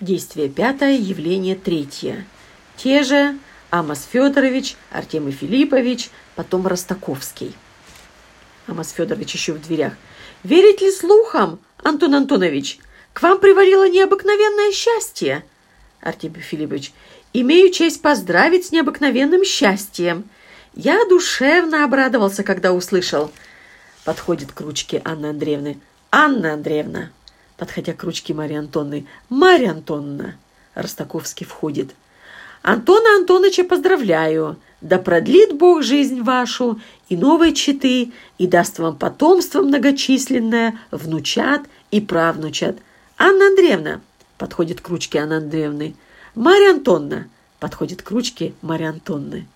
Действие пятое, явление третье. Те же Амос Федорович, Артемий Филиппович, потом Ростаковский. Амос Федорович еще в дверях. «Верить ли слухам, Антон Антонович? К вам привалило необыкновенное счастье!» Артемий Филиппович. «Имею честь поздравить с необыкновенным счастьем. Я душевно обрадовался, когда услышал». Подходит к ручке Анны Андреевны. «Анна Андреевна!» Подходя к ручке Марьи Антонны. «Марья Антонна!» Ростаковский входит. «Антона Антоновича поздравляю! Да продлит Бог жизнь вашу и новой четы, и даст вам потомство многочисленное, внучат и правнучат. Анна Андреевна!» Подходит к ручке Анны Андреевны. «Марья Антонна!» Подходит к ручке Марьи Антонны.